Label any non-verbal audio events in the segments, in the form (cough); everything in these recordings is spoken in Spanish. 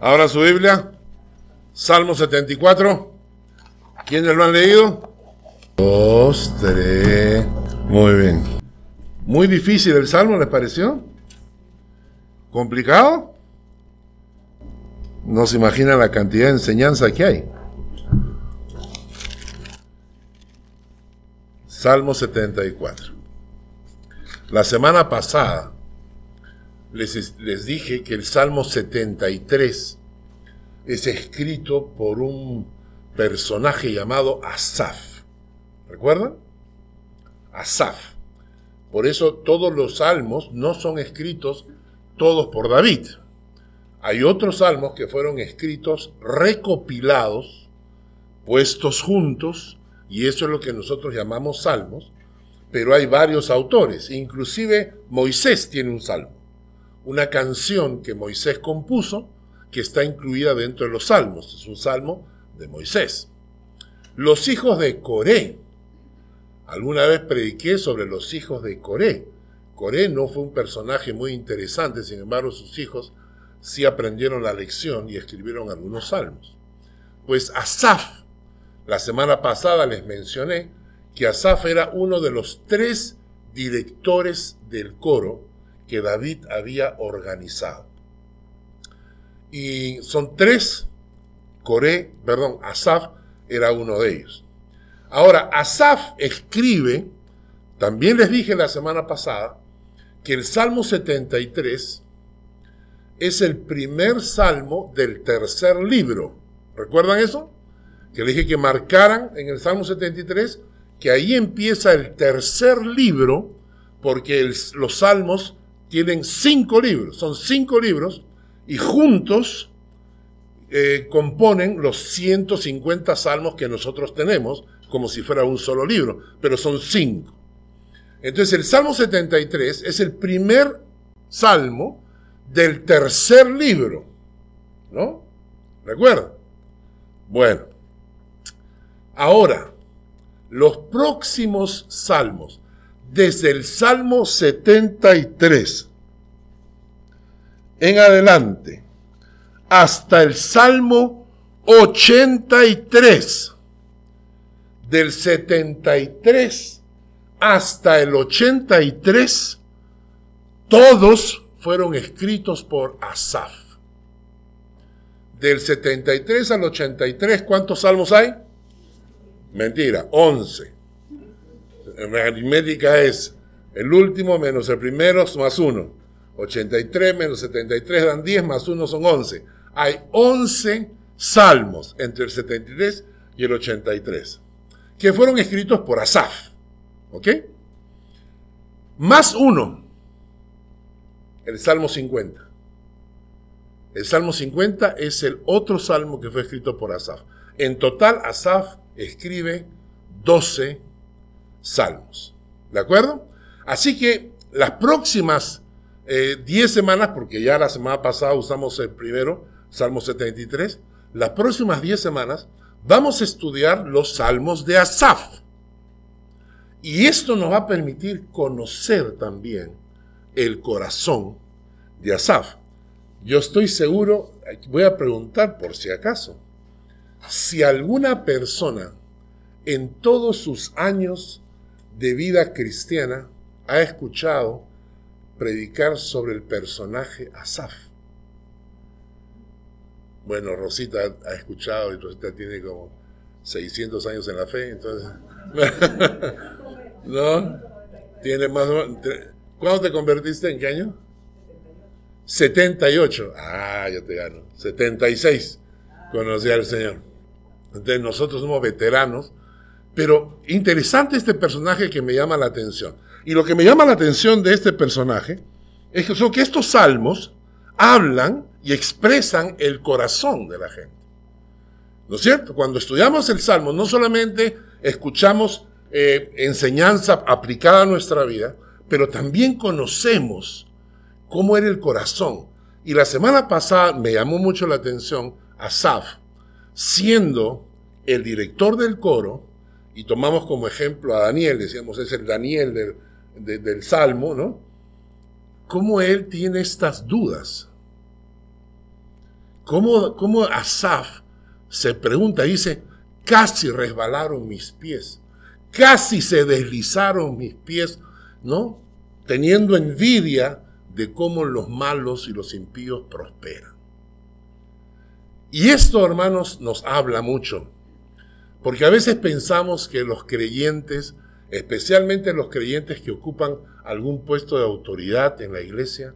Ahora su Biblia, Salmo 74. ¿Quiénes lo han leído? Dos, tres. Muy bien. Muy difícil el Salmo, ¿les pareció? ¿Complicado? No se imagina la cantidad de enseñanza que hay. Salmo 74. La semana pasada les, dije que el Salmo 73 es escrito por un personaje llamado Asaf. ¿Recuerdan? Asaf. Por eso todos los salmos no son escritos todos por David. Hay otros salmos que fueron escritos recopilados, puestos juntos, y eso es lo que nosotros llamamos salmos, pero hay varios autores, inclusive Moisés tiene un salmo una canción que Moisés compuso que está incluida dentro de los salmos. Es un salmo de Moisés. Los hijos de Coré. Alguna vez prediqué sobre los hijos de Coré. Coré no fue un personaje muy interesante, sin embargo sus hijos sí aprendieron la lección y escribieron algunos salmos. Pues Asaf, la semana pasada les mencioné que Asaf era uno de los tres directores del coro que David había organizado. Y son tres, Coré, perdón, Asaf era uno de ellos. Ahora, Asaf escribe, también les dije la semana pasada, que el Salmo 73 es el primer salmo del tercer libro. ¿Recuerdan eso? Que le dije que marcaran en el Salmo 73 que ahí empieza el tercer libro, porque los salmos tienen cinco libros, son cinco libros, y juntos eh, componen los 150 salmos que nosotros tenemos, como si fuera un solo libro, pero son cinco. Entonces el Salmo 73 es el primer salmo del tercer libro, ¿no? ¿Recuerda? Bueno, ahora, los próximos salmos desde el Salmo 73 en adelante hasta el Salmo 83, del 73 hasta el 83, todos fueron escritos por Asaf. Del 73 al 83, ¿cuántos salmos hay? Mentira, 11 aritmética es el último menos el primero más uno. 83 menos 73 dan 10, más 1 son 11. Hay 11 salmos entre el 73 y el 83, que fueron escritos por Asaf. ¿Ok? Más uno, el Salmo 50. El Salmo 50 es el otro salmo que fue escrito por Asaf. En total, Asaf escribe 12 salmos. ¿De acuerdo? Así que las próximas 10 eh, semanas, porque ya la semana pasada usamos el primero, Salmo 73, las próximas 10 semanas vamos a estudiar los salmos de Asaf. Y esto nos va a permitir conocer también el corazón de Asaf. Yo estoy seguro, voy a preguntar por si acaso, si alguna persona en todos sus años de vida cristiana ha escuchado predicar sobre el personaje Asaf. Bueno, Rosita ha escuchado y Rosita tiene como 600 años en la fe, entonces... (laughs) ¿No? Tiene más... ¿Cuándo te convertiste? ¿En qué año? 78. Ah, ya te gano. 76. Conocí al Señor. Entonces nosotros somos veteranos pero interesante este personaje que me llama la atención. Y lo que me llama la atención de este personaje es que, estos salmos hablan y expresan el corazón de la gente. ¿No es cierto? Cuando estudiamos el salmo, no solamente escuchamos eh, enseñanza aplicada a nuestra vida, pero también conocemos cómo era el corazón. Y la semana pasada me llamó mucho la atención Asaf, siendo el director del coro, y tomamos como ejemplo a Daniel, decíamos, es el Daniel del, del Salmo, ¿no? ¿Cómo él tiene estas dudas? cómo, cómo Asaf se pregunta, dice, casi resbalaron mis pies, casi se deslizaron mis pies, ¿no? Teniendo envidia de cómo los malos y los impíos prosperan. Y esto, hermanos, nos habla mucho, porque a veces pensamos que los creyentes, especialmente los creyentes que ocupan algún puesto de autoridad en la iglesia,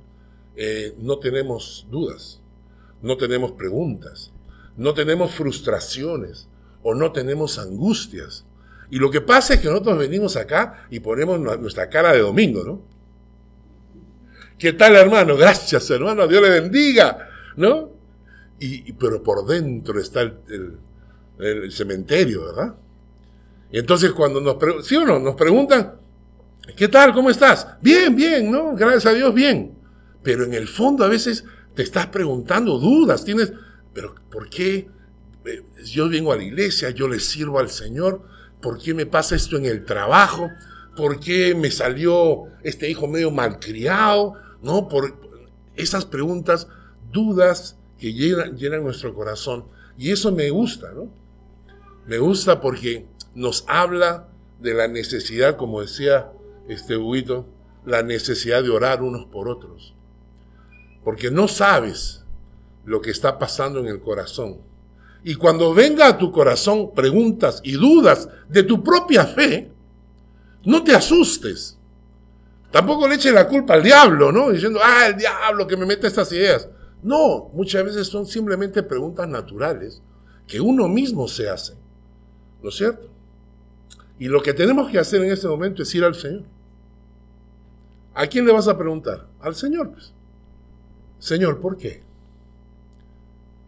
eh, no tenemos dudas, no tenemos preguntas, no tenemos frustraciones o no tenemos angustias. Y lo que pasa es que nosotros venimos acá y ponemos nuestra cara de domingo, ¿no? ¿Qué tal, hermano? Gracias, hermano, Dios le bendiga, ¿no? Y, pero por dentro está el, cementerio, ¿verdad? Y entonces cuando nos, ¿sí o no? Nos preguntan, ¿qué tal? ¿Cómo estás? Bien, bien, ¿no? Gracias a Dios, bien. Pero en el fondo a veces te estás preguntando dudas, tienes, pero ¿por qué eh, yo vengo a la iglesia, yo le sirvo al Señor? ¿Por qué me pasa esto en el trabajo? ¿Por qué me salió este hijo medio malcriado? ¿No? Por esas preguntas, dudas que llenan nuestro corazón. Y eso me gusta, ¿no? Me gusta porque nos habla de la necesidad, como decía este Huguito, la necesidad de orar unos por otros porque no sabes lo que está pasando en el corazón. Y cuando venga a tu corazón preguntas y dudas de tu propia fe, no te asustes. Tampoco le eches la culpa al diablo, ¿no? Diciendo, ah, el diablo que me mete estas ideas. No, muchas veces son simplemente preguntas naturales que uno mismo se hace. ¿No es cierto? Y lo que tenemos que hacer en este momento es ir al Señor. ¿A quién le vas a preguntar? Al Señor, pues. Señor, ¿por qué?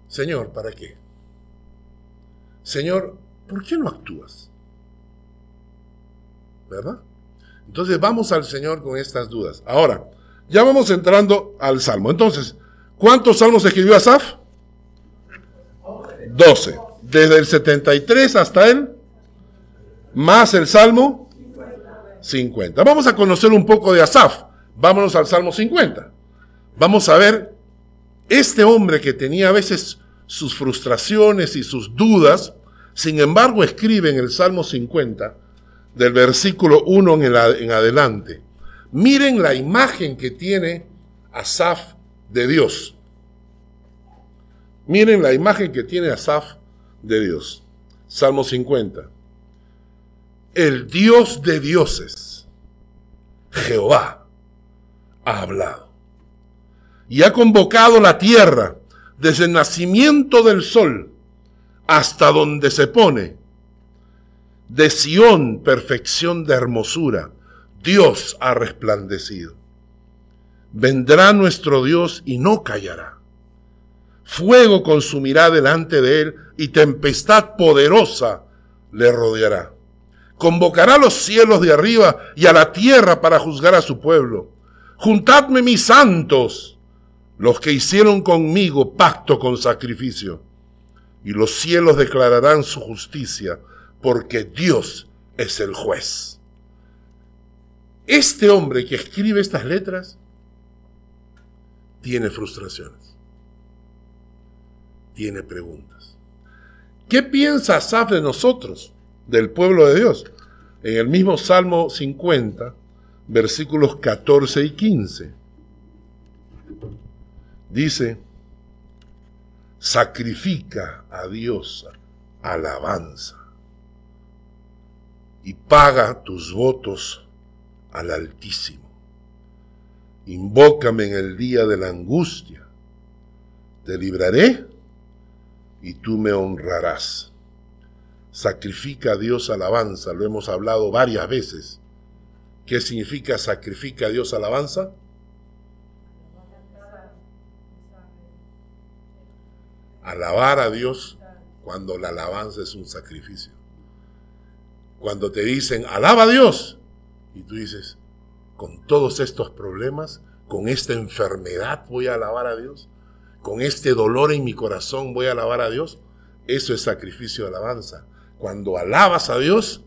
Señor, ¿para qué? Señor, ¿por qué no actúas? ¿Verdad? Entonces vamos al Señor con estas dudas. Ahora, ya vamos entrando al Salmo. Entonces, ¿cuántos salmos escribió Asaf? 12. Desde el 73 hasta el más el Salmo 50. Vamos a conocer un poco de Asaf. Vámonos al Salmo 50 vamos a ver este hombre que tenía a veces sus frustraciones y sus dudas, sin embargo escribe en el Salmo 50, del versículo 1 en, en adelante. Miren la imagen que tiene Asaf de Dios. Miren la imagen que tiene Asaf de Dios. Salmo 50. El Dios de dioses, Jehová, ha hablado y ha convocado la tierra desde el nacimiento del sol hasta donde se pone. De Sión, perfección de hermosura, Dios ha resplandecido. Vendrá nuestro Dios y no callará. Fuego consumirá delante de él y tempestad poderosa le rodeará. Convocará a los cielos de arriba y a la tierra para juzgar a su pueblo. Juntadme mis santos los que hicieron conmigo pacto con sacrificio, y los cielos declararán su justicia, porque Dios es el juez. Este hombre que escribe estas letras tiene frustraciones, tiene preguntas. ¿Qué piensa Asaf de nosotros, del pueblo de Dios? En el mismo Salmo 50, versículos 14 y 15 dice, sacrifica a Dios alabanza y paga tus votos al Altísimo. Invócame en el día de la angustia, te libraré y tú me honrarás. Sacrifica a Dios alabanza, lo hemos hablado varias veces. ¿Qué significa sacrifica a Dios alabanza? alabar a Dios cuando la alabanza es un sacrificio. Cuando te dicen, alaba a Dios, y tú dices, con todos estos problemas, con esta enfermedad voy a alabar a Dios, con este dolor en mi corazón voy a alabar a Dios, eso es sacrificio de alabanza. Cuando alabas a Dios,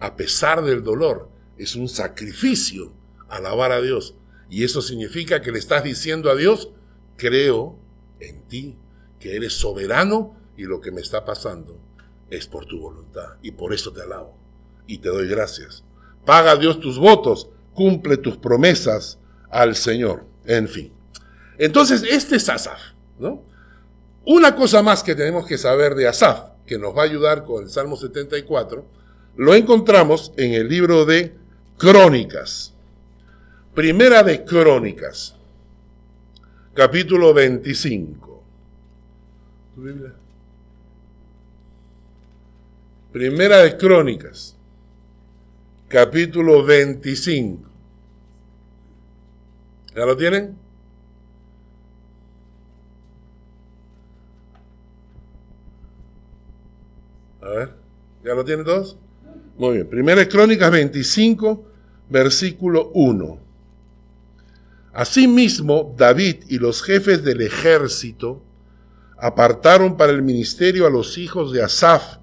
a pesar del dolor, es un sacrificio alabar a Dios. Y eso significa que le estás diciendo a Dios, creo en ti, que eres soberano y lo que me está pasando es por tu voluntad. Y por eso te alabo y te doy gracias. Paga Dios tus votos, cumple tus promesas al Señor. En fin. Entonces, este es Asaf, Una cosa más que tenemos que saber de Asaf, que nos va a ayudar con el Salmo 74, lo encontramos en el libro de Crónicas. Primera de Crónicas, capítulo 25. Primera de Crónicas, capítulo 25. ¿Ya lo tienen? A ver, ¿ya lo tienen todos? Muy bien. Primera de Crónicas 25, versículo 1. Asimismo, David y los jefes del ejército apartaron para el ministerio a los hijos de Asaf,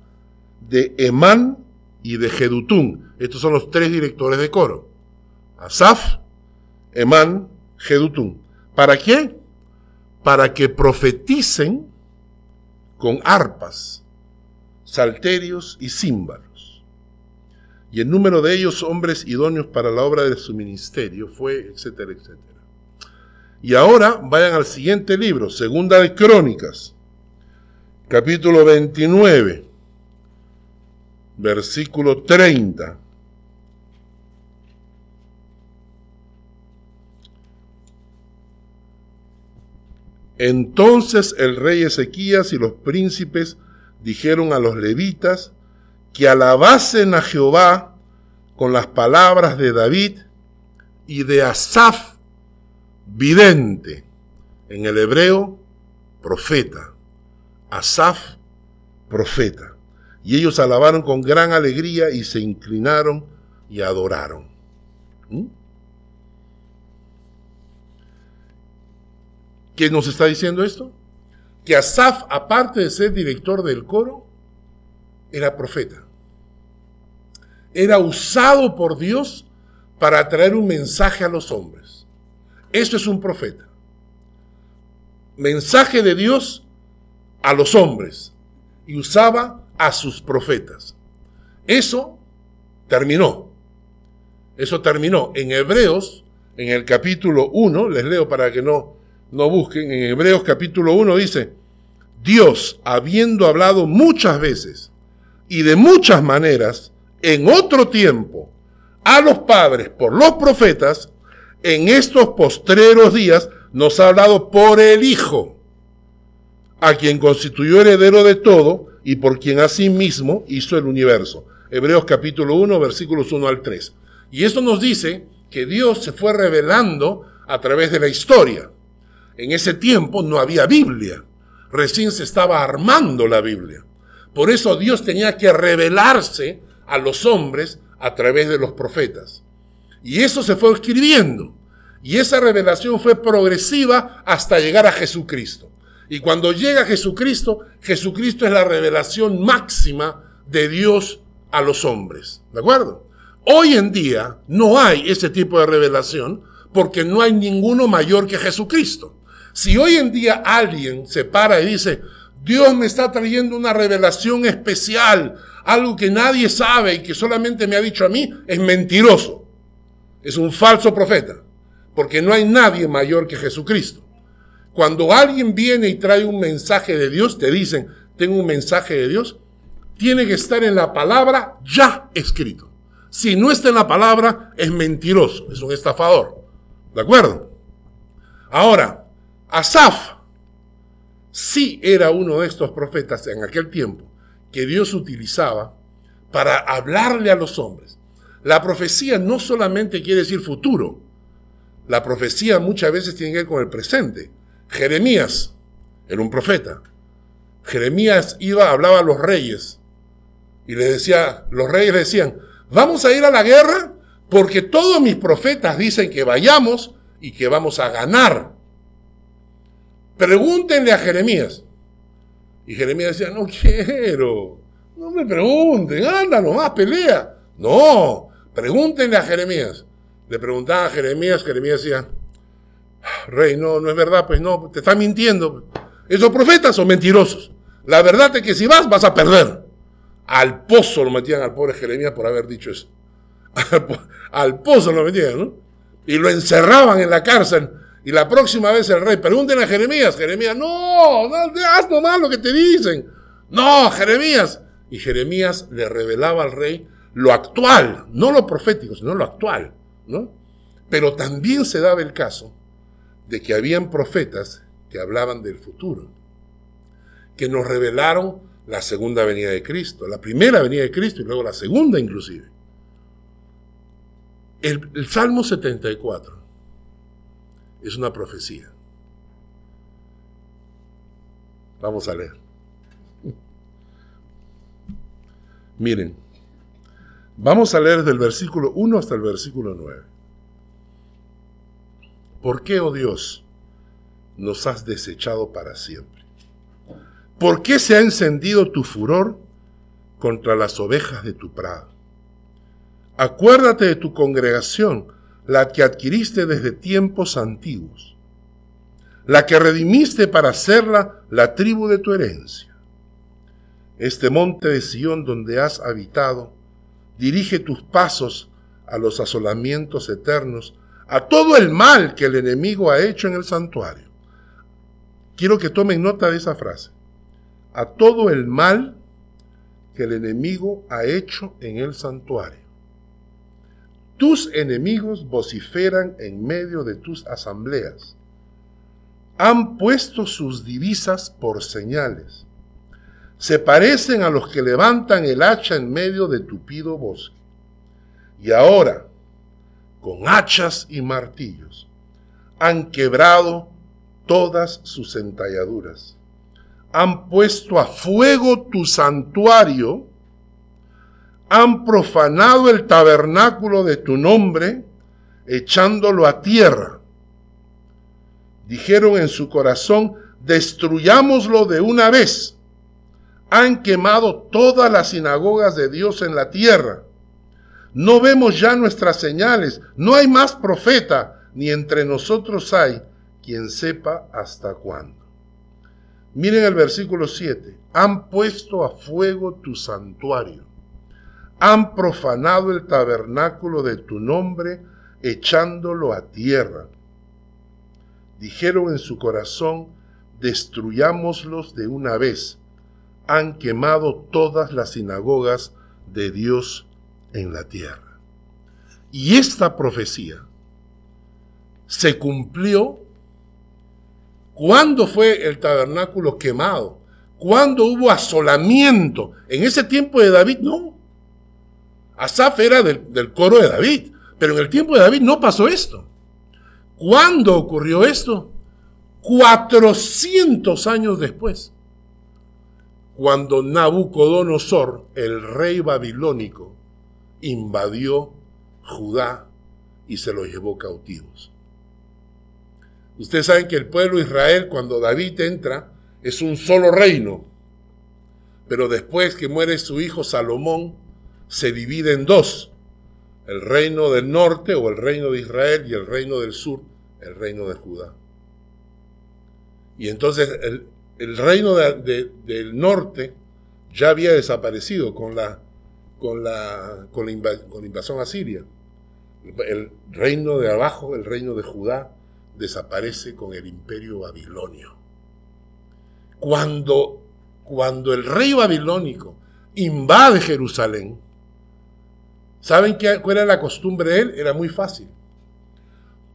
de Emán y de Jedutún. Estos son los tres directores de coro. Asaf, Emán, Jedutún. ¿Para qué? Para que profeticen con arpas, salterios y címbalos. Y el número de ellos, hombres idóneos para la obra de su ministerio, fue, etcétera, etcétera. Y ahora vayan al siguiente libro, Segunda de Crónicas, capítulo 29 versículo 30. Entonces el rey Ezequías y los príncipes dijeron a los levitas que alabasen a Jehová con las palabras de David y de Asaf, vidente, en el hebreo, profeta. Asaf, profeta. Y ellos alabaron con gran alegría y se inclinaron y adoraron. ¿Mm? ¿Qué nos está diciendo esto? Que Asaf, aparte de ser director del coro, era profeta. Era usado por Dios para traer un mensaje a los hombres. Eso es un profeta. Mensaje de Dios a los hombres. Y usaba a sus profetas. Eso terminó. Eso terminó. En Hebreos, en el capítulo 1, les leo para que no, no busquen, en Hebreos capítulo 1 dice, Dios, habiendo hablado muchas veces y de muchas maneras, en otro tiempo, a los padres por los profetas, en estos postreros días nos ha hablado por el Hijo, a quien constituyó heredero de todo, y por quien mismo hizo el universo. Hebreos capítulo 1, versículos 1 al 3. Y esto nos dice que Dios se fue revelando a través de la historia. En ese tiempo no había Biblia. Recién se estaba armando la Biblia. Por eso Dios tenía que revelarse a los hombres a través de los profetas. Y eso se fue escribiendo. Y esa revelación fue progresiva hasta llegar a Jesucristo. Y cuando llega Jesucristo, Jesucristo es la revelación máxima de Dios a los hombres. ¿De acuerdo? Hoy en día no hay ese tipo de revelación porque no hay ninguno mayor que Jesucristo. Si hoy en día alguien se para y dice, Dios me está trayendo una revelación especial, algo que nadie sabe y que solamente me ha dicho a mí, es mentiroso. Es un falso profeta, porque no hay nadie mayor que Jesucristo. Cuando alguien viene y trae un mensaje de Dios, te dicen, tengo un mensaje de Dios, tiene que estar en la palabra ya escrito. Si no está en la palabra, es mentiroso, es un estafador. ¿De acuerdo? Ahora, Asaf sí era uno de estos profetas en aquel tiempo que Dios utilizaba para hablarle a los hombres. La profecía no solamente quiere decir futuro, la profecía muchas veces tiene que ver con el presente. Jeremías era un profeta. Jeremías iba, hablaba a los reyes y le decía, los reyes decían, vamos a ir a la guerra porque todos mis profetas dicen que vayamos y que vamos a ganar. Pregúntenle a Jeremías. Y Jeremías decía, no quiero, no me pregunten, anda nomás, pelea. No, pregúntenle a Jeremías. Le preguntaban a Jeremías, Jeremías decía, Rey, no, no es verdad, pues no, te está mintiendo. Esos profetas son mentirosos. La verdad es que si vas, vas a perder. Al pozo lo metían al pobre Jeremías por haber dicho eso. (laughs) Al, pozo lo metían, ¿no? Y lo encerraban en la cárcel. Y la próxima vez el rey, pregunten a Jeremías, Jeremías, no, no, haz nomás lo que te dicen. No, Jeremías. Y Jeremías le revelaba al rey lo actual, no lo profético, sino lo actual, ¿no? Pero también se daba el caso de que habían profetas que hablaban del futuro, que nos revelaron la segunda venida de Cristo, la primera venida de Cristo y luego la segunda inclusive. El, el Salmo 74 es una profecía. Vamos a leer. (laughs) Miren, vamos a leer del versículo 1 hasta el versículo 9. ¿Por qué, oh Dios, nos has desechado para siempre? ¿Por qué se ha encendido tu furor contra las ovejas de tu prado? Acuérdate de tu congregación, la que adquiriste desde tiempos antiguos, la que redimiste para hacerla la tribu de tu herencia. Este monte de Sión donde has habitado, dirige tus pasos a los asolamientos eternos a todo el mal que el enemigo ha hecho en el santuario. Quiero que tomen nota de esa frase. A todo el mal que el enemigo ha hecho en el santuario. Tus enemigos vociferan en medio de tus asambleas. Han puesto sus divisas por señales. Se parecen a los que levantan el hacha en medio de tupido bosque. Y ahora, con hachas y martillos. Han quebrado todas sus entalladuras. Han puesto a fuego tu santuario. Han profanado el tabernáculo de tu nombre, echándolo a tierra. Dijeron en su corazón, destruyámoslo de una vez. Han quemado todas las sinagogas de Dios en la tierra no vemos ya nuestras señales, no hay más profeta, ni entre nosotros hay quien sepa hasta cuándo. Miren el versículo 7. Han puesto a fuego tu santuario. Han profanado el tabernáculo de tu nombre, echándolo a tierra. Dijeron en su corazón, destruyámoslos de una vez. Han quemado todas las sinagogas de Dios en la tierra. Y esta profecía se cumplió cuando fue el tabernáculo quemado, cuando hubo asolamiento. En ese tiempo de David no. Asaf era del, coro de David, pero en el tiempo de David no pasó esto. ¿Cuándo ocurrió esto? 400 años después, cuando Nabucodonosor, el rey babilónico, invadió Judá y se los llevó cautivos. Ustedes saben que el pueblo de Israel, cuando David entra, es un solo reino. Pero después que muere su hijo Salomón, se divide en dos. El reino del norte o el reino de Israel y el reino del sur, el reino de Judá. Y entonces el, reino del norte ya había desaparecido con la con la, con la, invasión a Siria. El reino de abajo, el reino de Judá, desaparece con el imperio babilonio. Cuando, cuando el rey babilónico invade Jerusalén, ¿saben qué, cuál era la costumbre de él? Era muy fácil.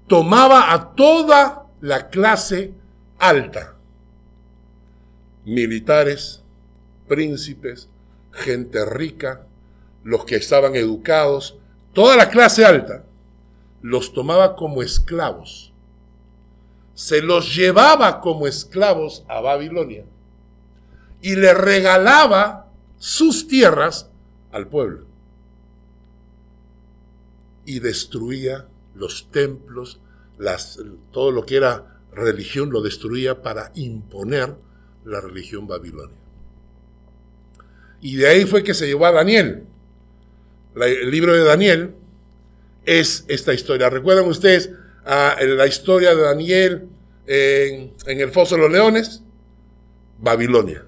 Tomaba a toda la clase alta, militares, príncipes, gente rica, los que estaban educados, toda la clase alta, los tomaba como esclavos. Se los llevaba como esclavos a Babilonia y le regalaba sus tierras al pueblo. Y destruía los templos, las, todo lo que era religión lo destruía para imponer la religión babilonia. Y de ahí fue que se llevó a Daniel el libro de Daniel es esta historia. ¿Recuerdan ustedes la historia de Daniel en, el foso de los leones? Babilonia.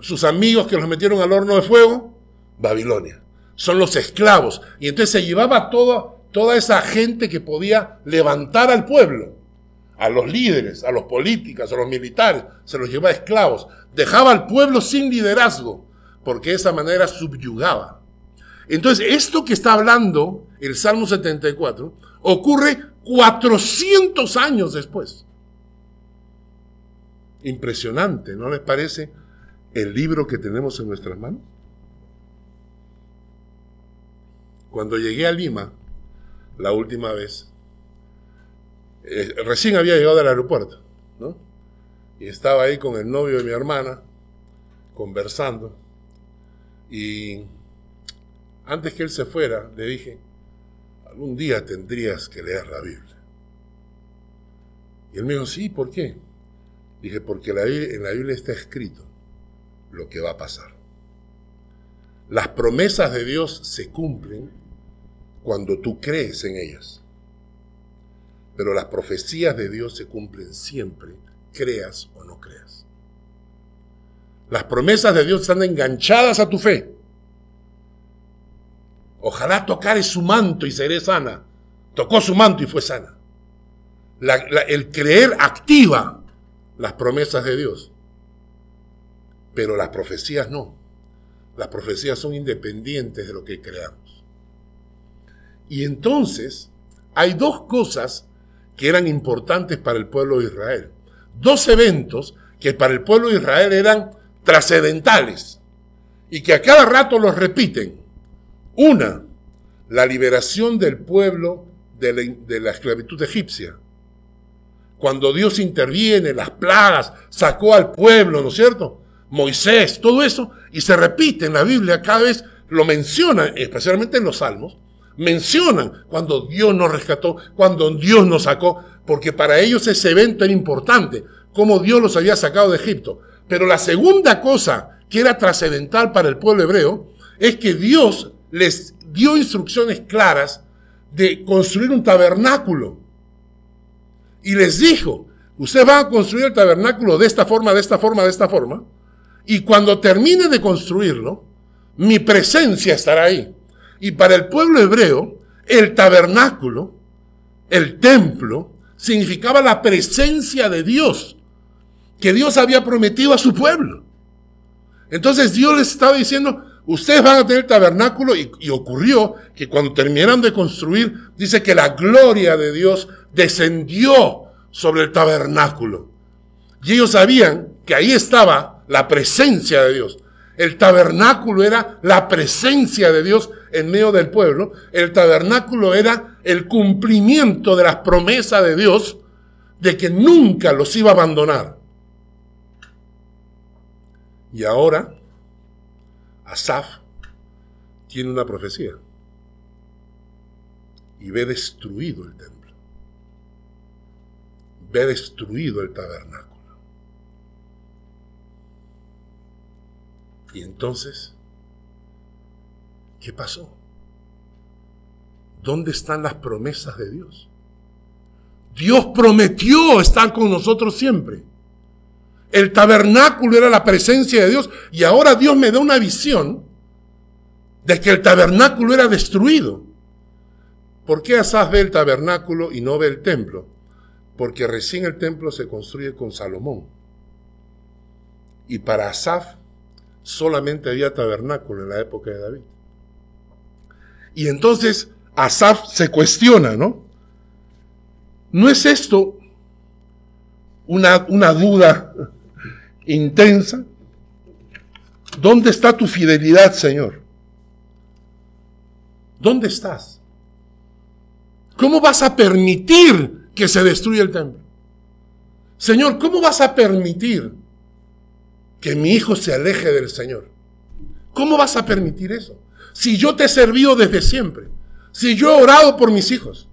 Sus amigos que los metieron al horno de fuego, Babilonia. Son los esclavos. Y entonces se llevaba toda esa gente que podía levantar al pueblo, a los líderes, a los políticos, a los militares, se los llevaba esclavos. Dejaba al pueblo sin liderazgo, porque de esa manera subyugaba. Entonces, esto que está hablando el Salmo 74 ocurre 400 años después. Impresionante, ¿no les parece el libro que tenemos en nuestras manos? Cuando llegué a Lima, la última vez, eh, recién había llegado al aeropuerto. Y estaba ahí con el novio de mi hermana, conversando, y antes que él se fuera, le dije, algún día tendrías que leer la Biblia. Y él me dijo, sí, ¿por qué? Dije, porque en la Biblia está escrito lo que va a pasar. Las promesas de Dios se cumplen cuando tú crees en ellas. Pero las profecías de Dios se cumplen siempre, creas o no creas. Las promesas de Dios están enganchadas a tu fe. Ojalá tocare su manto y seré sana. Tocó su manto y fue sana. el creer activa las promesas de Dios. Pero las profecías no. Las profecías son independientes de lo que creamos. Y entonces hay dos cosas que eran importantes para el pueblo de Israel. Dos eventos que para el pueblo de Israel eran trascendentales y que a cada rato los repiten. Una, la liberación del pueblo de la, esclavitud egipcia. Cuando Dios interviene, las plagas, sacó al pueblo, ¿no es cierto? Moisés, todo eso, y se repite en la Biblia, cada vez lo mencionan, especialmente en los salmos, mencionan cuando Dios nos rescató, cuando Dios nos sacó, porque para ellos ese evento era importante, como Dios los había sacado de Egipto. Pero la segunda cosa que era trascendental para el pueblo hebreo es que Dios les dio instrucciones claras de construir un tabernáculo. Y les dijo, ustedes van a construir el tabernáculo de esta forma, de esta forma, de esta forma. Y cuando termine de construirlo, mi presencia estará ahí. Y para el pueblo hebreo, el tabernáculo, el templo, significaba la presencia de Dios, que Dios había prometido a su pueblo. Entonces Dios les estaba diciendo, ustedes van a tener tabernáculo y, ocurrió que cuando terminaron de construir, dice que la gloria de Dios descendió sobre el tabernáculo. Y ellos sabían que ahí estaba la presencia de Dios. El tabernáculo era la presencia de Dios en medio del pueblo. El tabernáculo era el cumplimiento de las promesas de Dios de que nunca los iba a abandonar. Y ahora Asaf tiene una profecía y ve destruido el templo, ve destruido el tabernáculo. Y entonces, ¿qué pasó? ¿Dónde están las promesas de Dios? Dios prometió estar con nosotros siempre. El tabernáculo era la presencia de Dios y ahora Dios me da una visión de que el tabernáculo era destruido. ¿Por qué Asaf ve el tabernáculo y no ve el templo? Porque recién el templo se construye con Salomón. Y para Asaf solamente había tabernáculo en la época de David. Y entonces Asaf se cuestiona, ¿no? ¿No es esto una, una duda intensa. ¿Dónde está tu fidelidad, Señor? ¿Dónde estás? ¿Cómo vas a permitir que se destruya el templo? Señor, ¿cómo vas a permitir que mi hijo se aleje del Señor? ¿Cómo vas a permitir eso? Si yo te he servido desde siempre, si yo he orado por mis hijos.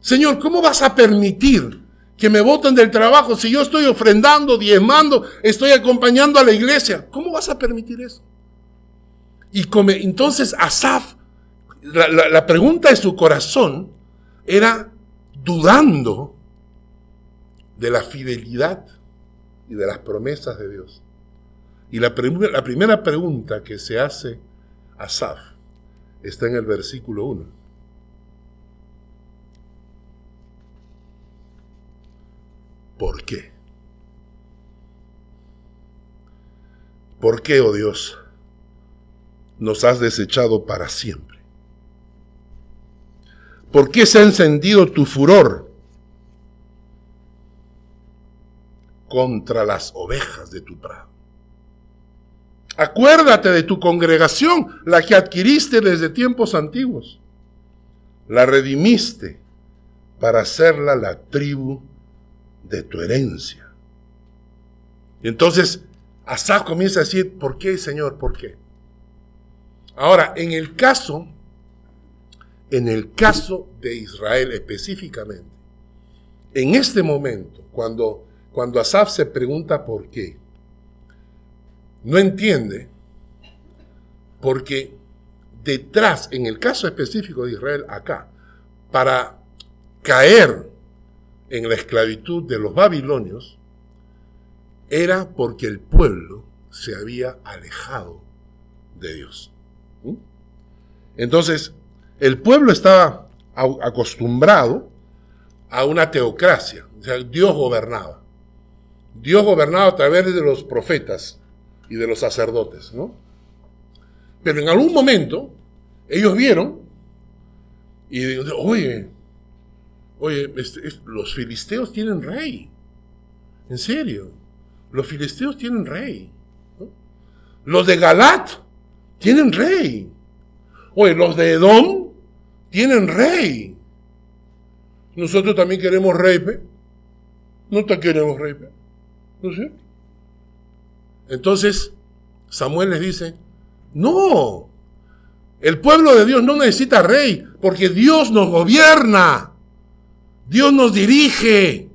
Señor, ¿cómo vas a permitir que me voten del trabajo, si yo estoy ofrendando, diezmando, estoy acompañando a la iglesia, ¿cómo vas a permitir eso? Y entonces Asaf, la, pregunta de su corazón era dudando de la fidelidad y de las promesas de Dios. Y la, la primera pregunta que se hace a Saf está en el versículo 1. ¿Por qué? ¿Por qué, oh Dios, nos has desechado para siempre? ¿Por qué se ha encendido tu furor contra las ovejas de tu prado? Acuérdate de tu congregación, la que adquiriste desde tiempos antiguos. La redimiste para hacerla la tribu de tu herencia. Y entonces Asaf comienza a decir, ¿por qué, Señor? ¿Por qué? Ahora, en el caso, en el caso de Israel específicamente, en este momento, cuando, cuando Asaf se pregunta por qué, no entiende porque detrás, en el caso específico de Israel acá, para caer en la esclavitud de los babilonios, era porque el pueblo se había alejado de Dios. ¿Mm? Entonces, el pueblo estaba acostumbrado a una teocracia, o sea, Dios gobernaba. Dios gobernaba a través de los profetas, y de los sacerdotes, ¿no? Pero en algún momento ellos vieron y dijeron, oye, oye, este, los filisteos tienen rey. En serio, los filisteos tienen rey. Los de Galat tienen rey. Oye, los de Edom tienen rey. Nosotros también queremos rey, No te queremos rey, ¿no sé? Entonces, Samuel les dice, no, el pueblo de Dios no necesita rey, porque Dios nos gobierna, Dios nos dirige,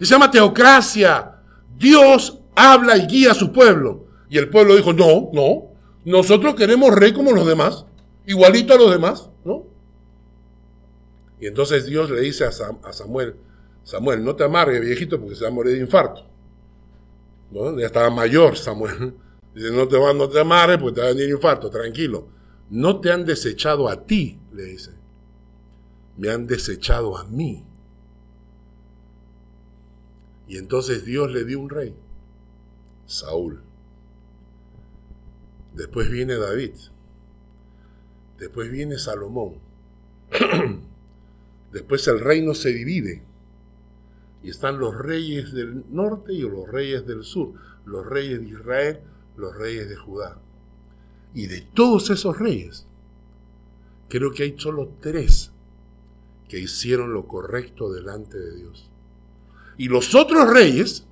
se llama teocracia, Dios habla y guía a su pueblo. Y el pueblo dijo, no, no, nosotros queremos rey como los demás, igualito a los demás, ¿no? Y entonces Dios le dice a Samuel, Samuel, no te amargues, viejito, porque se va a morir de infarto. Ya estaba mayor Samuel. (laughs) Dice, no te, va, no te amarres porque te va a infarto, tranquilo. No te han desechado a ti, le dice. Me han desechado a mí. Y entonces Dios le dio un rey, Saúl. Después viene David. Después viene Salomón. (clears throat) Después el reino se divide y están los reyes del norte y los reyes del sur, los reyes de Israel, los reyes de Judá. Y de todos esos reyes, creo que hay solo tres que hicieron lo correcto delante de Dios. Y los otros reyes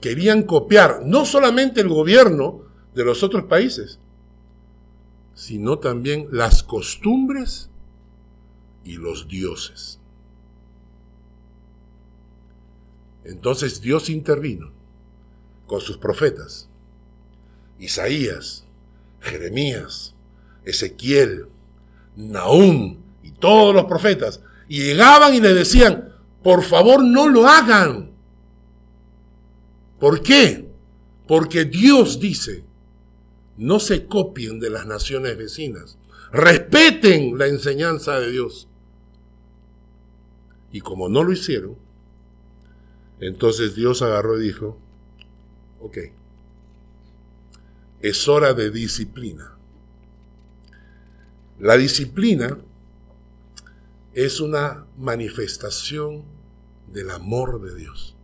querían copiar no solamente el gobierno de los otros países, sino también las costumbres y los dioses. Entonces Dios intervino con sus profetas, Isaías, Jeremías, Ezequiel, Nahum y todos los profetas, y llegaban y le decían, por favor no lo hagan. ¿Por qué? Porque Dios dice, no se copien de las naciones vecinas, respeten la enseñanza de Dios. Y como no lo hicieron, entonces Dios agarró y dijo, ok, es hora de disciplina. La disciplina es una manifestación del amor de Dios.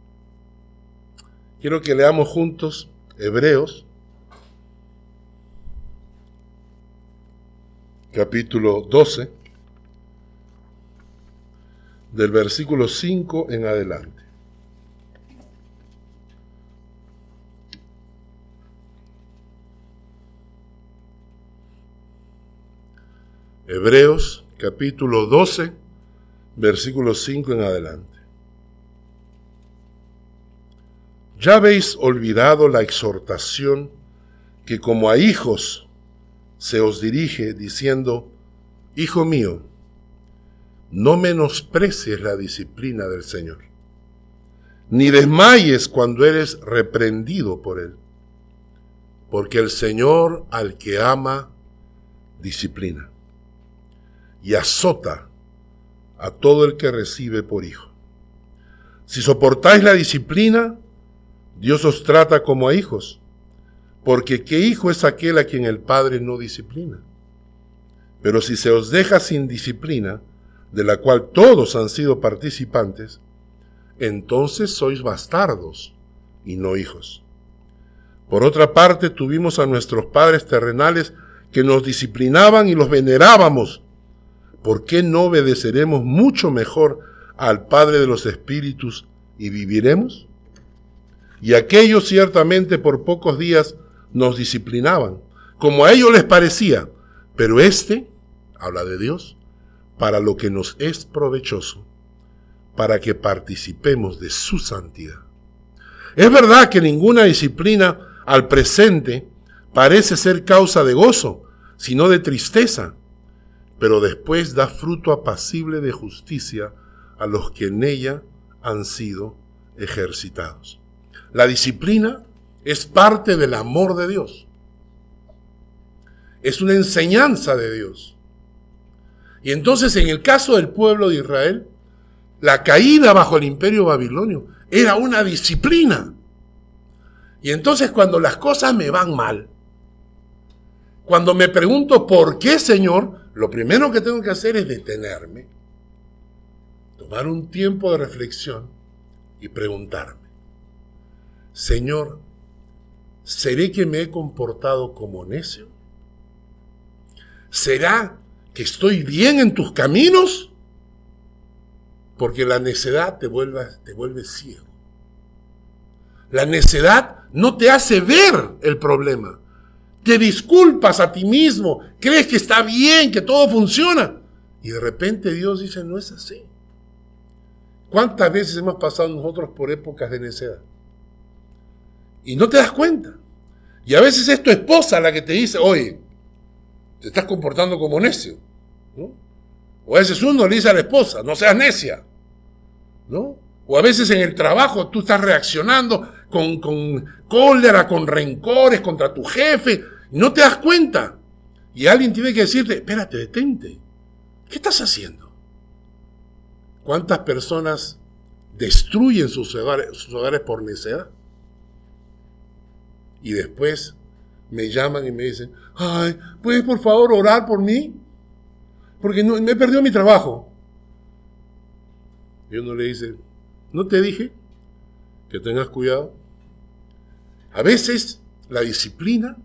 Quiero que leamos juntos Hebreos, capítulo 12, del versículo 5 en adelante. Hebreos capítulo 12, versículo 5 en adelante. Ya habéis olvidado la exhortación que como a hijos se os dirige diciendo, Hijo mío, no menosprecies la disciplina del Señor, ni desmayes cuando eres reprendido por él, porque el Señor al que ama, disciplina y azota a todo el que recibe por hijo. Si soportáis la disciplina, Dios os trata como a hijos, porque ¿qué hijo es aquel a quien el Padre no disciplina? Pero si se os deja sin disciplina, de la cual todos han sido participantes, entonces sois bastardos y no hijos. Por otra parte, tuvimos a nuestros padres terrenales que nos disciplinaban y los venerábamos. ¿Por qué no obedeceremos mucho mejor al Padre de los Espíritus y viviremos? Y aquellos ciertamente por pocos días nos disciplinaban, como a ellos les parecía, pero éste, habla de Dios, para lo que nos es provechoso, para que participemos de su santidad. Es verdad que ninguna disciplina al presente parece ser causa de gozo, sino de tristeza, pero después da fruto apacible de justicia a los que en ella han sido ejercitados. La disciplina es parte del amor de Dios. Es una enseñanza de Dios. Y entonces en el caso del pueblo de Israel, la caída bajo el imperio babilonio era una disciplina. Y entonces cuando las cosas me van mal, cuando me pregunto por qué, Señor, lo primero que tengo que hacer es detenerme, tomar un tiempo de reflexión y preguntarme, Señor, ¿seré que me he comportado como necio? ¿Será que estoy bien en tus caminos? Porque la necedad te vuelve, te vuelve ciego. La necedad no te hace ver el problema. Te disculpas a ti mismo, crees que está bien, que todo funciona. Y de repente Dios dice, no es así. ¿Cuántas veces hemos pasado nosotros por épocas de necedad? Y no te das cuenta. Y a veces es tu esposa la que te dice, oye, te estás comportando como necio. O a veces uno le dice a la esposa, no seas necia. ¿no? O a veces en el trabajo tú estás reaccionando con, con cólera, con rencores contra tu jefe, no te das cuenta. Y alguien tiene que decirte, espérate, detente. ¿Qué estás haciendo? ¿Cuántas personas destruyen sus hogares, sus hogares por necedad? Y después me llaman y me dicen, ay, ¿puedes por favor orar por mí? Porque me he perdido mi trabajo. Y uno le dice, ¿no te dije que tengas cuidado? A veces la disciplina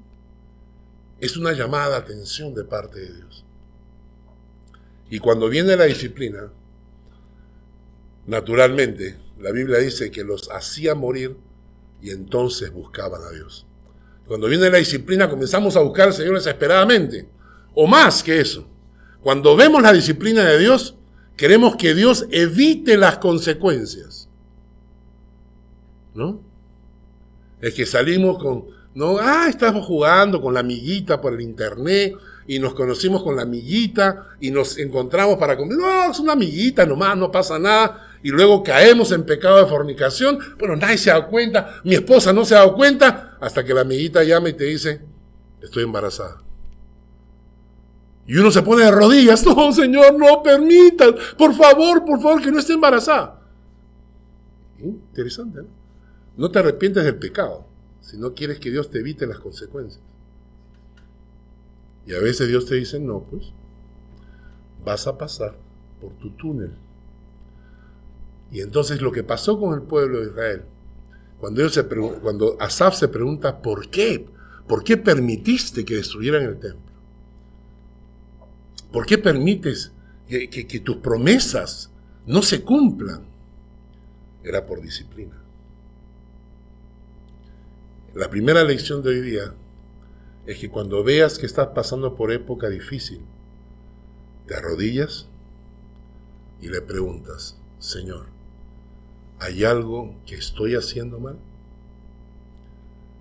es una llamada de atención de parte de Dios. Y cuando viene la disciplina, naturalmente, la Biblia dice que los hacía morir y entonces buscaban a Dios. Cuando viene la disciplina comenzamos a buscar al Señor desesperadamente, o más que eso. Cuando vemos la disciplina de Dios, Queremos que Dios evite las consecuencias. ¿No? Es que salimos con, no, ah, estamos jugando con la amiguita por el internet y nos conocimos con la amiguita y nos encontramos para comer. No, es una amiguita nomás, no pasa nada. Y luego caemos en pecado de fornicación. Bueno, nadie se ha dado cuenta, mi esposa no se ha dado cuenta, hasta que la amiguita llama y te dice, estoy embarazada. Y uno se pone de rodillas, (laughs) no, Señor, no permitan, por favor, por favor, que no esté embarazada. Interesante, ¿no? No te arrepientes del pecado, si no quieres que Dios te evite las consecuencias. Y a veces Dios te dice, no, pues, vas a pasar por tu túnel. Y entonces lo que pasó con el pueblo de Israel, cuando, ellos se cuando Asaf se pregunta, ¿por qué? ¿Por qué permitiste que destruyeran el templo? ¿Por qué permites que, tus promesas no se cumplan? Era por disciplina. La primera lección de hoy día es que cuando veas que estás pasando por época difícil, te arrodillas y le preguntas, Señor, ¿hay algo que estoy haciendo mal?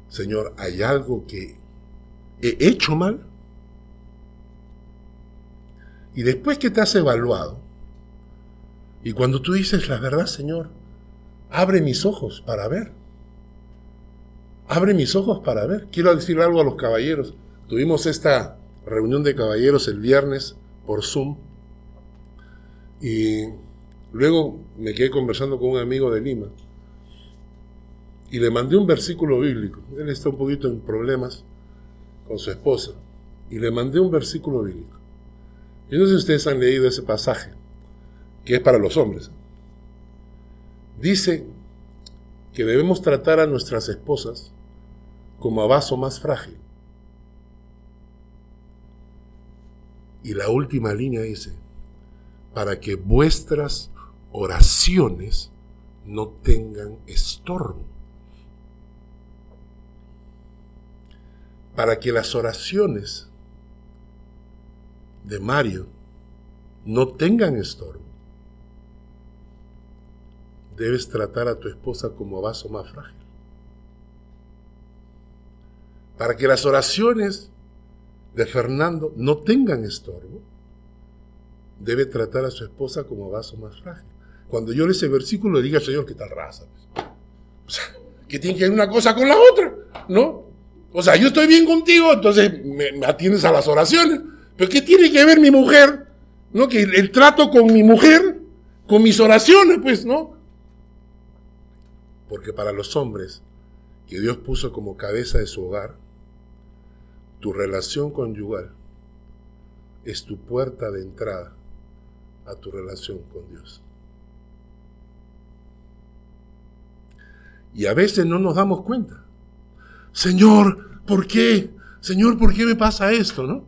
Señor, ¿hay algo que he hecho mal? Y después que te has evaluado, y cuando tú dices la verdad, Señor, abre mis ojos para ver. Abre mis ojos para ver. Quiero decir algo a los caballeros. Tuvimos esta reunión de caballeros el viernes por Zoom y luego me quedé conversando con un amigo de Lima y le mandé un versículo bíblico. Él está un poquito en problemas con su esposa y le mandé un versículo bíblico. Yo no sé si ustedes han leído ese pasaje, que es para los hombres. Dice que debemos tratar a nuestras esposas como a vaso más frágil. Y la última línea dice, para que vuestras oraciones no tengan estorbo. Para que las oraciones de Mario no tengan estorbo, debes tratar a tu esposa como vaso más frágil. Para que las oraciones de Fernando no tengan estorbo, debe tratar a su esposa como vaso más frágil. Cuando yo leo ese versículo, le diga, Señor, ¿qué tal raza? O sea, que tiene que ver una cosa con la otra, ¿no? O sea, yo estoy bien contigo, entonces me, me atiendes a las oraciones. Pero ¿qué tiene que ver mi mujer? ¿No? Que el, trato con mi mujer, con mis oraciones, pues, ¿no? Porque para los hombres que Dios puso como cabeza de su hogar, tu relación conyugal es tu puerta de entrada a tu relación con Dios. Y a veces no nos damos cuenta. Señor, ¿por qué? Señor, ¿por qué me pasa esto? ¿No?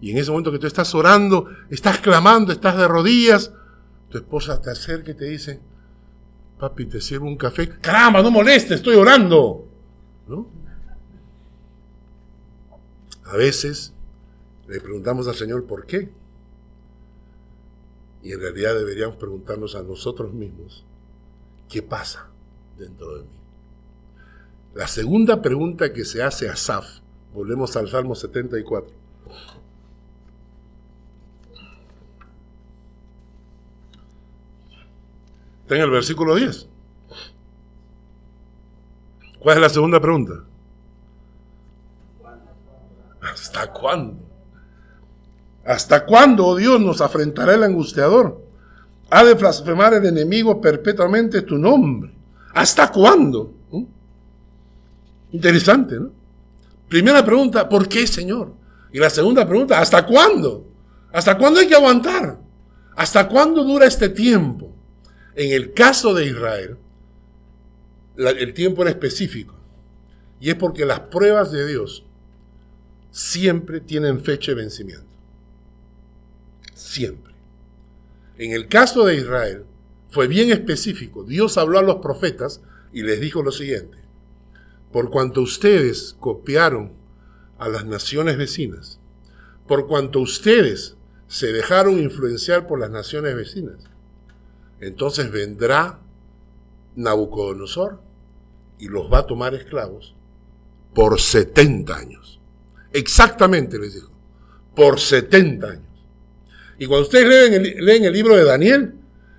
Y en ese momento que tú estás orando, estás clamando, estás de rodillas, tu esposa te acerca y te dice, papi, te sirvo un café. Caramba, no molestes, estoy orando. ¿No? A veces le preguntamos al Señor por qué. Y en realidad deberíamos preguntarnos a nosotros mismos, ¿qué pasa dentro de mí? La segunda pregunta que se hace a Saf, volvemos al Salmo 74. Está en el versículo 10. ¿Cuál es la segunda pregunta? ¿Hasta cuándo? ¿Hasta cuándo, oh Dios, nos afrentará el angustiador? Ha de blasfemar el enemigo perpetuamente tu nombre. ¿Hasta cuándo? ¿Mm? Interesante, ¿no? Primera pregunta, ¿por qué, Señor? Y la segunda pregunta, ¿hasta cuándo? ¿Hasta cuándo hay que aguantar? ¿Hasta cuándo dura este tiempo? En el caso de Israel, el tiempo era específico. Y es porque las pruebas de Dios siempre tienen fecha de vencimiento. Siempre. En el caso de Israel, fue bien específico. Dios habló a los profetas y les dijo lo siguiente. Por cuanto ustedes copiaron a las naciones vecinas, por cuanto ustedes se dejaron influenciar por las naciones vecinas, entonces vendrá Nabucodonosor y los va a tomar esclavos por 70 años. Exactamente les dijo, por 70 años. Y cuando ustedes leen el, libro de Daniel,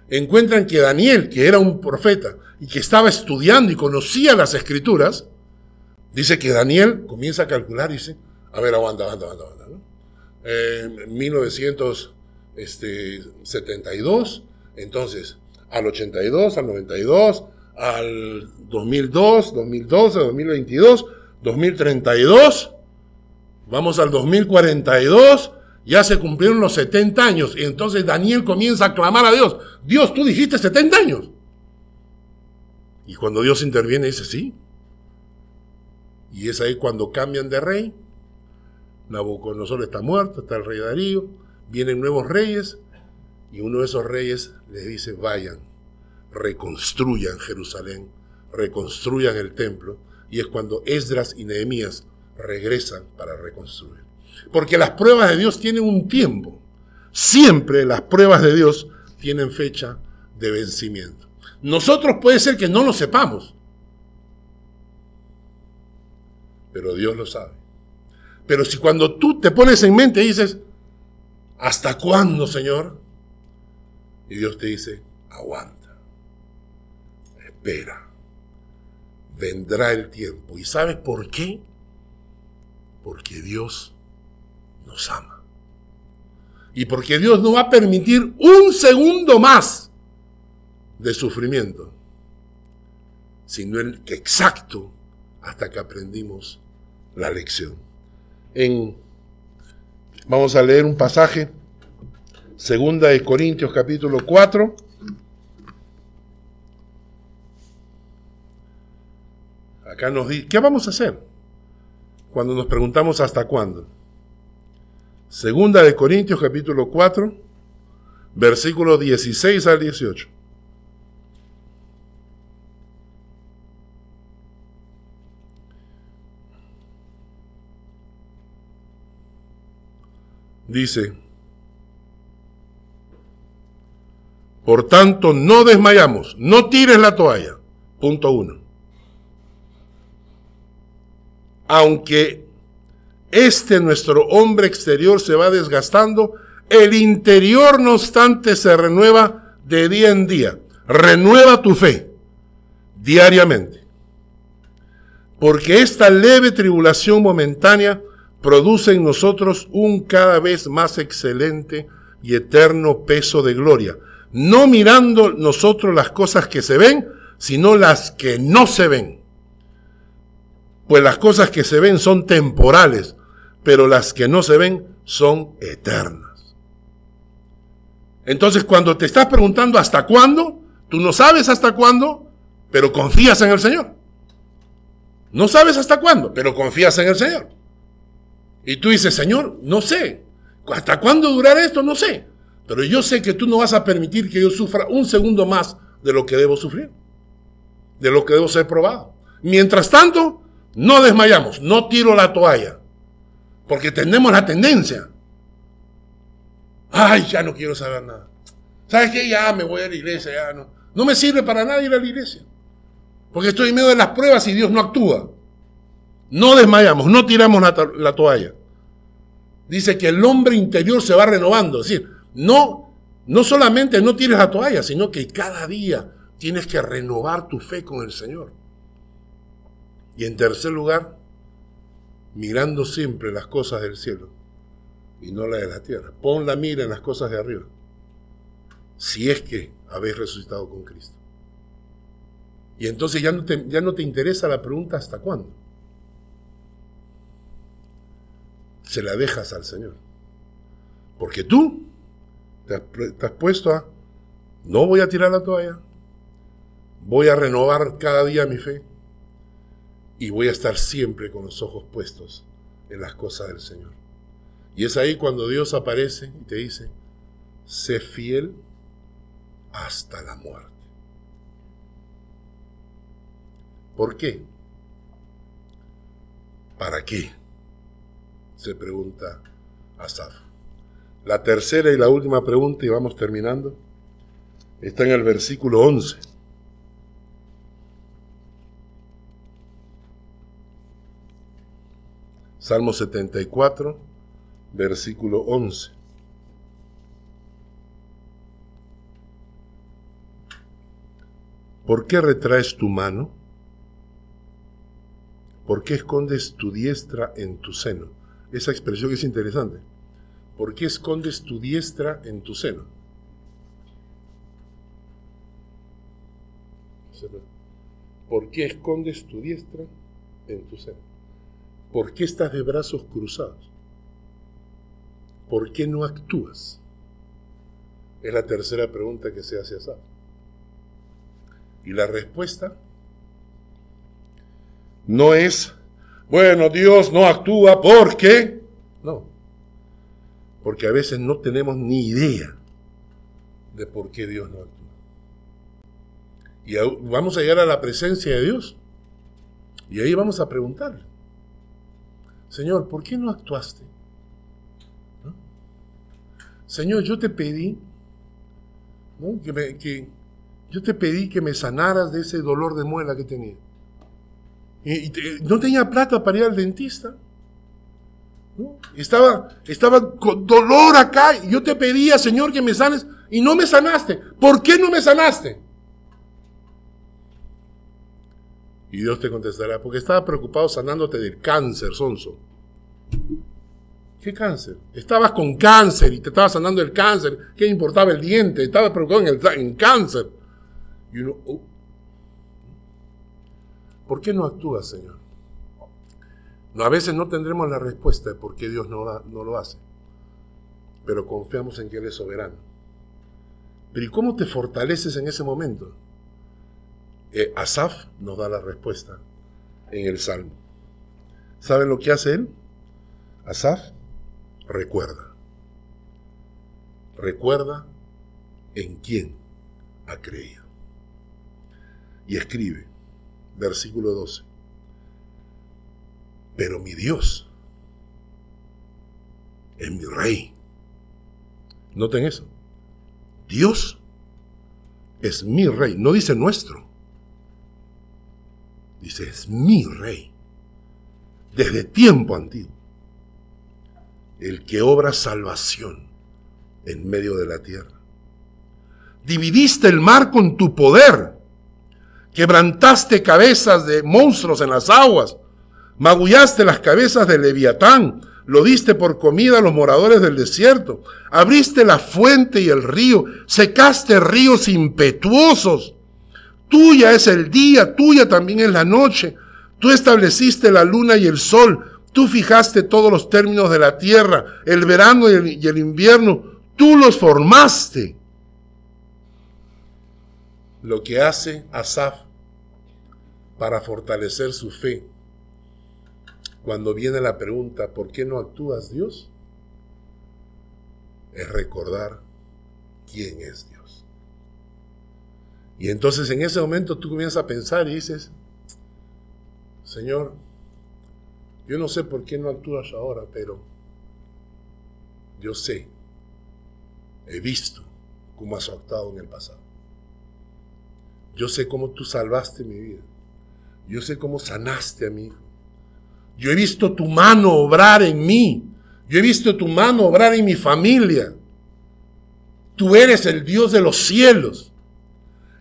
encuentran que Daniel, que era un profeta y que estaba estudiando y conocía las escrituras, dice que Daniel comienza a calcular y dice, a ver, aguanta, aguanta, aguanta, aguanta. ¿no? Eh, 1972, entonces, al 82, al 92, al 2002, 2012, 2022, 2032, vamos al 2042, ya se cumplieron los 70 años. Y entonces Daniel comienza a clamar a Dios, Dios, tú dijiste 70 años. Y cuando Dios interviene dice, sí. Y es ahí cuando cambian de rey. Nabucodonosor está muerto, está el rey Darío, vienen nuevos reyes y uno de esos reyes les dice, vayan, reconstruyan Jerusalén, reconstruyan el templo. Y es cuando Esdras y Nehemías regresan para reconstruir. Porque las pruebas de Dios tienen un tiempo. Siempre las pruebas de Dios tienen fecha de vencimiento. Nosotros puede ser que no lo sepamos, pero Dios lo sabe. Pero si cuando tú te pones en mente y dices, ¿hasta cuándo, Señor? Y Dios te dice, aguanta, espera, vendrá el tiempo. ¿Y sabes por qué? Porque Dios nos ama. Y porque Dios no va a permitir un segundo más de sufrimiento, sino el que exacto hasta que aprendimos la lección. En, vamos a leer un pasaje, segunda de Corintios capítulo 4. Acá nos dice, ¿qué vamos a hacer? Cuando nos preguntamos hasta cuándo. Segunda de Corintios capítulo 4, versículos 16 al 18. Dice, por tanto, no desmayamos, no tires la toalla. Punto uno. Aunque este nuestro hombre exterior se va desgastando, el interior no obstante se renueva de día en día. Renueva tu fe diariamente. Porque esta leve tribulación momentánea produce en nosotros un cada vez más excelente y eterno peso de gloria, no mirando nosotros las cosas que se ven, sino las que no se ven. Pues las cosas que se ven son temporales, pero las que no se ven son eternas. Entonces cuando te estás preguntando hasta cuándo, tú no sabes hasta cuándo, pero confías en el Señor. No sabes hasta cuándo, pero confías en el Señor. Y tú dices, Señor, no sé. ¿Hasta cuándo durará esto? No sé. Pero yo sé que tú no vas a permitir que yo sufra un segundo más de lo que debo sufrir. De lo que debo ser probado. Mientras tanto, no desmayamos, no tiro la toalla. Porque tenemos la tendencia. Ay, ya no quiero saber nada. ¿Sabes qué? Ya me voy a la iglesia, ya no. No me sirve para nada ir a la iglesia. Porque estoy en medio de las pruebas y Dios no actúa. No desmayamos, no tiramos la, toalla. Dice que el hombre interior se va renovando. Es decir, no, no solamente no tires la toalla, sino que cada día tienes que renovar tu fe con el Señor. Y en tercer lugar, mirando siempre las cosas del cielo y no las de la tierra. Pon la mira en las cosas de arriba. Si es que habéis resucitado con Cristo. Y entonces ya no te, ya no te interesa la pregunta hasta cuándo. se la dejas al Señor. Porque tú te has, puesto a, no voy a tirar la toalla, voy a renovar cada día mi fe y voy a estar siempre con los ojos puestos en las cosas del Señor. Y es ahí cuando Dios aparece y te dice, sé fiel hasta la muerte. ¿Por qué? ¿Para qué? se pregunta Asaf. La tercera y la última pregunta, y vamos terminando, está en el versículo 11. Salmo 74, versículo 11. ¿Por qué retraes tu mano? ¿Por qué escondes tu diestra en tu seno? esa expresión es interesante. ¿Por qué escondes tu diestra en tu seno? ¿Por qué escondes tu diestra en tu seno? ¿Por qué estás de brazos cruzados? ¿Por qué no actúas? Es la tercera pregunta que se hace a Sab. Y la respuesta no es bueno, Dios no actúa porque... No, porque a veces no tenemos ni idea de por qué Dios no actúa. Y vamos a llegar a la presencia de Dios. Y ahí vamos a preguntarle, Señor, ¿por qué no actuaste? Señor, yo te pedí, que, que yo te pedí que me sanaras de ese dolor de muela que tenía. Y, no tenía plata para ir al dentista. Estaba, estaba con dolor acá yo te pedía, Señor, que me sanes. y no me sanaste. ¿Por qué no me sanaste? Y Dios te contestará, porque estaba preocupado sanándote del cáncer, Sonso. ¿Qué cáncer? Estabas con cáncer y te estaba sanando el cáncer. ¿Qué importaba el diente? Estaba preocupado en, el, cáncer. Y uno, oh. ¿Por qué no actúas, Señor? A veces no tendremos la respuesta de por qué Dios no, no lo hace, pero confiamos en que Él es soberano. Pero ¿y cómo te fortaleces en ese momento? Eh, Asaf nos da la respuesta en el Salmo. ¿Saben lo que hace él? Asaf recuerda. Recuerda en quién ha creído. Y escribe, versículo 12. Pero mi Dios es mi rey. Noten eso. Dios es mi rey. No dice nuestro. Dice, es mi rey. Desde tiempo antiguo. El que obra salvación en medio de la tierra. Dividiste el mar con tu poder. Quebrantaste cabezas de monstruos en las aguas. Magullaste las cabezas de Leviatán. Lo diste por comida a los moradores del desierto. Abriste la fuente y el río. Secaste ríos impetuosos Tuya es el día, tuya también es la noche. Tú estableciste la luna y el sol. Tú fijaste todos los términos de la tierra, el verano y el, invierno. Tú los formaste. Lo que hace Asaf para fortalecer su fe cuando viene la pregunta, ¿por qué no actúas Dios? Es recordar quién es Dios. Y entonces en ese momento tú comienzas a pensar y dices, Señor, yo no sé por qué no actúas ahora, pero yo sé, he visto cómo has actuado en el pasado. Yo sé cómo tú salvaste mi vida. Yo sé cómo sanaste a mi hijo. Yo he visto tu mano obrar en mí. Yo he visto tu mano obrar en mi familia. Tú eres el Dios de los cielos.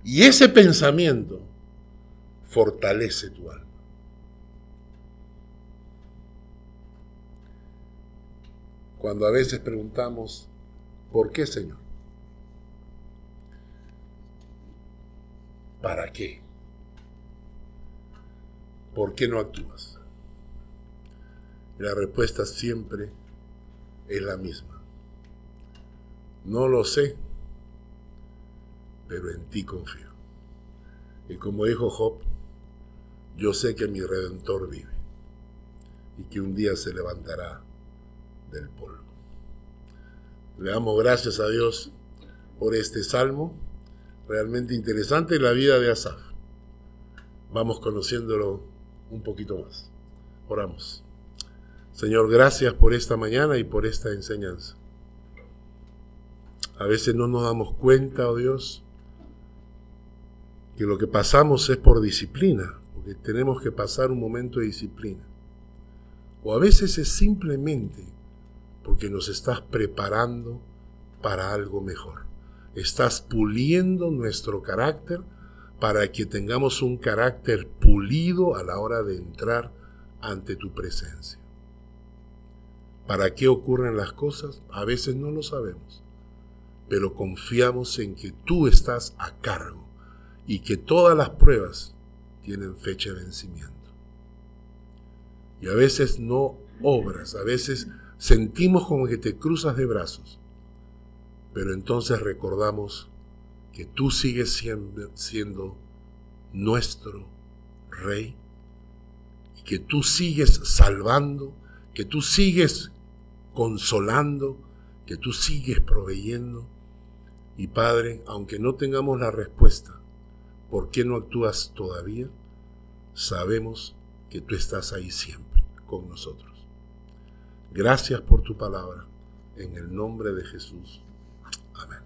Y ese pensamiento fortalece tu alma. Cuando a veces preguntamos, ¿por qué Señor? ¿Para qué? ¿Por qué no actúas? La respuesta siempre es la misma. No lo sé pero en ti confío. Y como dijo Job, yo sé que mi redentor vive y que un día se levantará del polvo. Le damos gracias a Dios por este salmo, realmente interesante, la vida de Asaf. Vamos conociéndolo un poquito más. Oramos. Señor, gracias por esta mañana y por esta enseñanza. A veces no nos damos cuenta, oh Dios, que lo que pasamos es por disciplina, porque tenemos que pasar un momento de disciplina. O a veces es simplemente porque nos estás preparando para algo mejor. Estás puliendo nuestro carácter para que tengamos un carácter pulido a la hora de entrar ante tu presencia. ¿Para qué ocurren las cosas? A veces no lo sabemos, pero confiamos en que tú estás a cargo y que todas las pruebas tienen fecha de vencimiento. Y a veces no obras, a veces sentimos como que te cruzas de brazos, pero entonces recordamos que tú sigues siendo, siendo nuestro rey y que tú sigues salvando, que tú sigues consolando, que tú sigues proveyendo. Y Padre, aunque no tengamos la respuesta, ¿Por qué no actúas todavía? Sabemos que tú estás ahí siempre con nosotros. Gracias por tu palabra. En el nombre de Jesús. Amén.